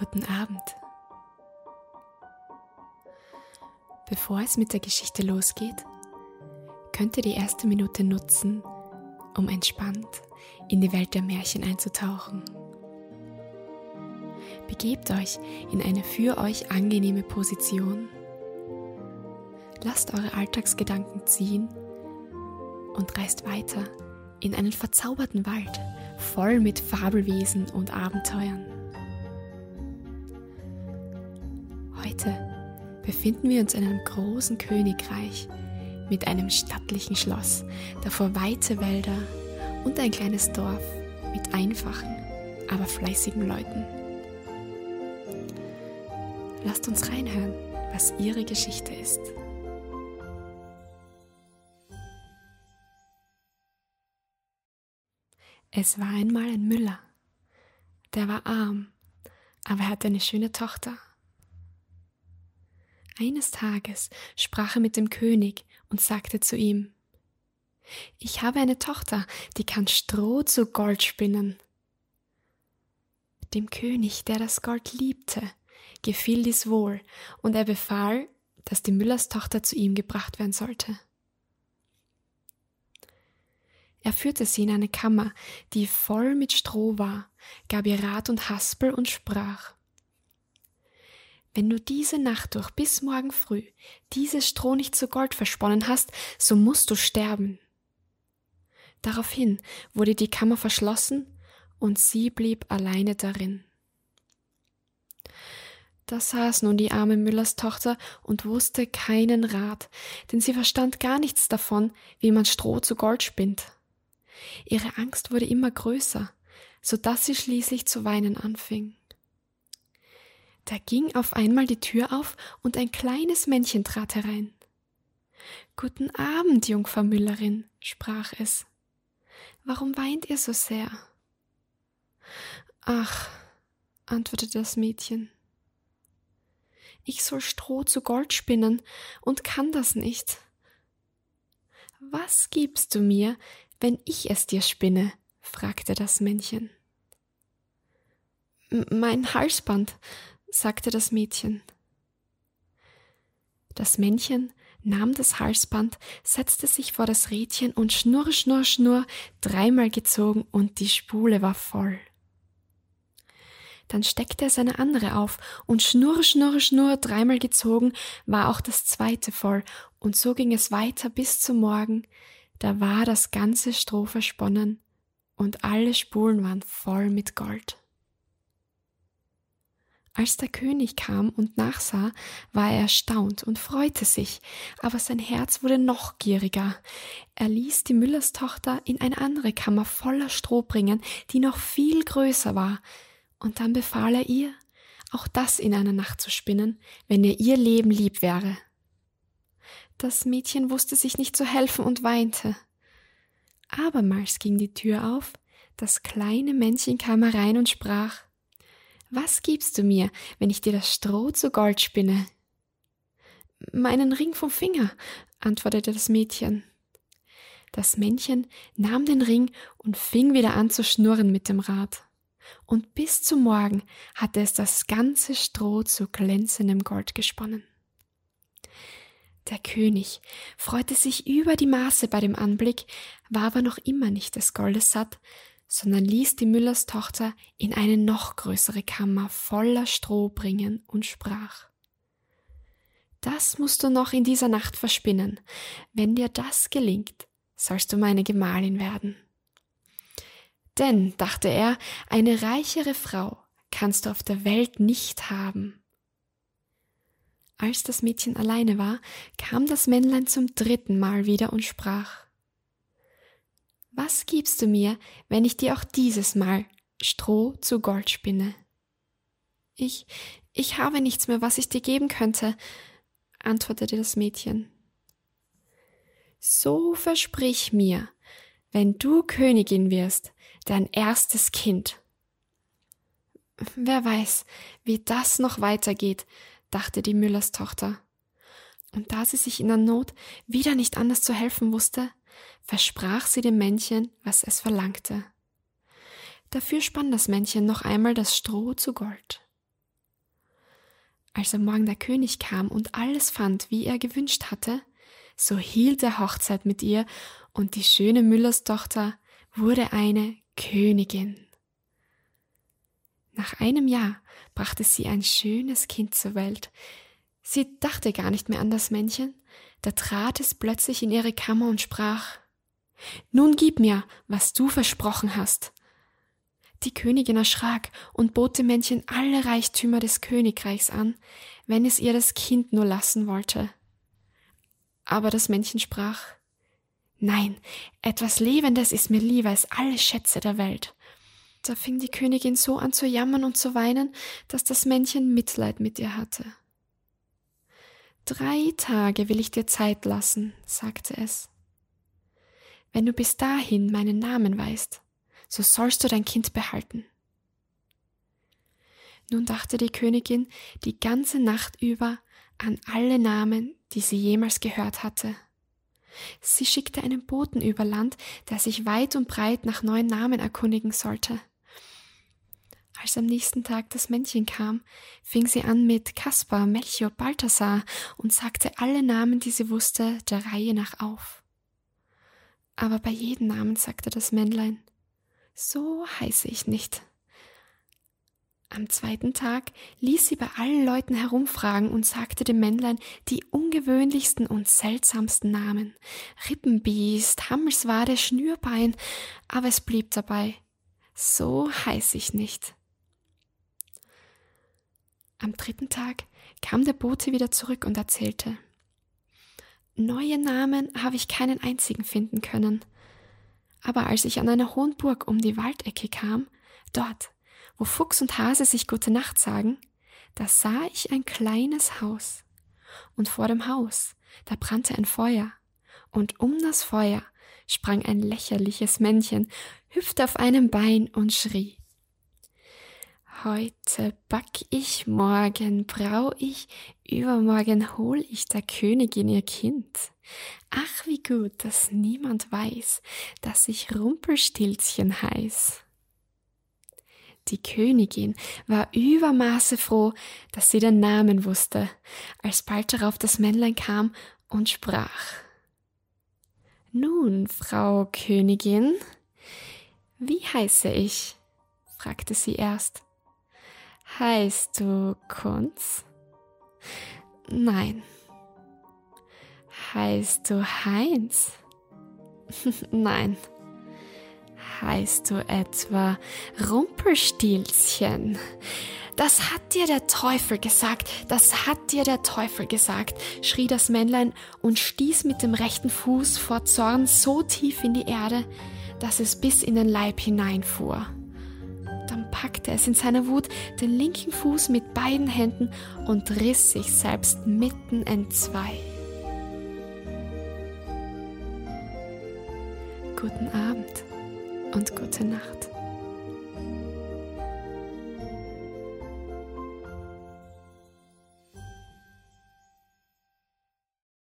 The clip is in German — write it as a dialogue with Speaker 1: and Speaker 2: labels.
Speaker 1: Guten Abend. Bevor es mit der Geschichte losgeht, könnt ihr die erste Minute nutzen, um entspannt in die Welt der Märchen einzutauchen. Begebt euch in eine für euch angenehme Position. Lasst eure Alltagsgedanken ziehen und reist weiter in einen verzauberten Wald voll mit Fabelwesen und Abenteuern. Heute befinden wir uns in einem großen Königreich mit einem stattlichen Schloss, davor weite Wälder und ein kleines Dorf mit einfachen, aber fleißigen Leuten. Lasst uns reinhören, was ihre Geschichte ist. Es war einmal ein Müller. Der war arm, aber er hatte eine schöne Tochter. Eines Tages sprach er mit dem König und sagte zu ihm Ich habe eine Tochter, die kann Stroh zu Gold spinnen. Dem König, der das Gold liebte, gefiel dies wohl, und er befahl, dass die Müllerstochter zu ihm gebracht werden sollte. Er führte sie in eine Kammer, die voll mit Stroh war, gab ihr Rat und Haspel und sprach Wenn du diese Nacht durch bis morgen früh dieses Stroh nicht zu Gold versponnen hast, so musst du sterben. Daraufhin wurde die Kammer verschlossen und sie blieb alleine darin. Da saß nun die arme Müllers Tochter und wusste keinen Rat, denn sie verstand gar nichts davon, wie man Stroh zu Gold spinnt. Ihre Angst wurde immer größer, so dass sie schließlich zu weinen anfing. Da ging auf einmal die Tür auf und ein kleines Männchen trat herein. Guten Abend, Jungfer Müllerin, sprach es. Warum weint ihr so sehr? Ach, antwortete das Mädchen. Ich soll Stroh zu Gold spinnen und kann das nicht. Was gibst du mir, wenn ich es dir spinne? fragte das Männchen. Mein Halsband, sagte das Mädchen. Das Männchen nahm das Halsband, setzte sich vor das Rädchen und schnurr, schnurr, schnurr, dreimal gezogen und die Spule war voll. Dann steckte er seine andere auf und schnurr, schnurr, schnurr, dreimal gezogen, war auch das zweite voll und so ging es weiter bis zum Morgen, da war das ganze Stroh versponnen und alle Spulen waren voll mit Gold. Als der König kam und nachsah, war er erstaunt und freute sich, aber sein Herz wurde noch gieriger. Er ließ die Müllerstochter in eine andere Kammer voller Stroh bringen, die noch viel größer war, und dann befahl er ihr, auch das in einer Nacht zu spinnen, wenn ihr ihr Leben lieb wäre. Das Mädchen wusste sich nicht zu helfen und weinte. Abermals ging die Tür auf, das kleine Männchen kam herein und sprach Was gibst du mir, wenn ich dir das Stroh zu Gold spinne? Meinen Ring vom Finger, antwortete das Mädchen. Das Männchen nahm den Ring und fing wieder an zu schnurren mit dem Rad. Und bis zum Morgen hatte es das ganze Stroh zu glänzendem Gold gesponnen. Der König freute sich über die Maße bei dem Anblick, war aber noch immer nicht des Goldes satt, sondern ließ die Müllers Tochter in eine noch größere Kammer voller Stroh bringen und sprach Das musst du noch in dieser Nacht verspinnen. Wenn dir das gelingt, sollst du meine Gemahlin werden. Denn, dachte er, eine reichere Frau kannst du auf der Welt nicht haben. Als das Mädchen alleine war, kam das Männlein zum dritten Mal wieder und sprach Was gibst du mir, wenn ich dir auch dieses Mal Stroh zu Gold spinne? Ich, ich habe nichts mehr, was ich dir geben könnte, antwortete das Mädchen. So versprich mir, wenn du Königin wirst, dein erstes Kind. Wer weiß, wie das noch weitergeht, dachte die Müllers Tochter. Und da sie sich in der Not wieder nicht anders zu helfen wusste, versprach sie dem Männchen, was es verlangte. Dafür spann das Männchen noch einmal das Stroh zu Gold. Als am Morgen der König kam und alles fand, wie er gewünscht hatte, so hielt er Hochzeit mit ihr, und die schöne Müllerstochter wurde eine Königin. Nach einem Jahr brachte sie ein schönes Kind zur Welt. Sie dachte gar nicht mehr an das Männchen, da trat es plötzlich in ihre Kammer und sprach Nun gib mir, was du versprochen hast. Die Königin erschrak und bot dem Männchen alle Reichtümer des Königreichs an, wenn es ihr das Kind nur lassen wollte. Aber das Männchen sprach Nein, etwas Lebendes ist mir lieber als alle Schätze der Welt. Da fing die Königin so an zu jammern und zu weinen, dass das Männchen Mitleid mit ihr hatte. Drei Tage will ich dir Zeit lassen, sagte es. Wenn du bis dahin meinen Namen weißt, so sollst du dein Kind behalten. Nun dachte die Königin die ganze Nacht über an alle Namen, die sie jemals gehört hatte. Sie schickte einen Boten über Land, der sich weit und breit nach neuen Namen erkundigen sollte. Als am nächsten Tag das Männchen kam, fing sie an mit Kaspar, Melchior, Balthasar und sagte alle Namen, die sie wusste, der Reihe nach auf. Aber bei jedem Namen sagte das Männlein, so heiße ich nicht. Am zweiten Tag ließ sie bei allen Leuten herumfragen und sagte dem Männlein die ungewöhnlichsten und seltsamsten Namen. Rippenbiest, Hammelswade, Schnürbein, aber es blieb dabei. So heiß ich nicht. Am dritten Tag kam der Bote wieder zurück und erzählte. Neue Namen habe ich keinen einzigen finden können. Aber als ich an einer hohen Burg um die Waldecke kam, dort, wo Fuchs und Hase sich gute Nacht sagen, da sah ich ein kleines Haus. Und vor dem Haus, da brannte ein Feuer. Und um das Feuer sprang ein lächerliches Männchen, hüpfte auf einem Bein und schrie. Heute back ich, morgen brau ich, übermorgen hol ich der Königin ihr Kind. Ach, wie gut, dass niemand weiß, dass ich Rumpelstilzchen heiß. Die Königin war übermaße froh, dass sie den Namen wusste, als bald darauf das Männlein kam und sprach. Nun, Frau Königin, wie heiße ich? fragte sie erst. Heißt du Kunz? Nein. Heißt du Heinz? Nein. Heißt du etwa Rumpelstilzchen? Das hat dir der Teufel gesagt, das hat dir der Teufel gesagt, schrie das Männlein und stieß mit dem rechten Fuß vor Zorn so tief in die Erde, dass es bis in den Leib hineinfuhr packte es in seiner Wut den linken Fuß mit beiden Händen und riss sich selbst mitten entzwei. Guten Abend und gute Nacht.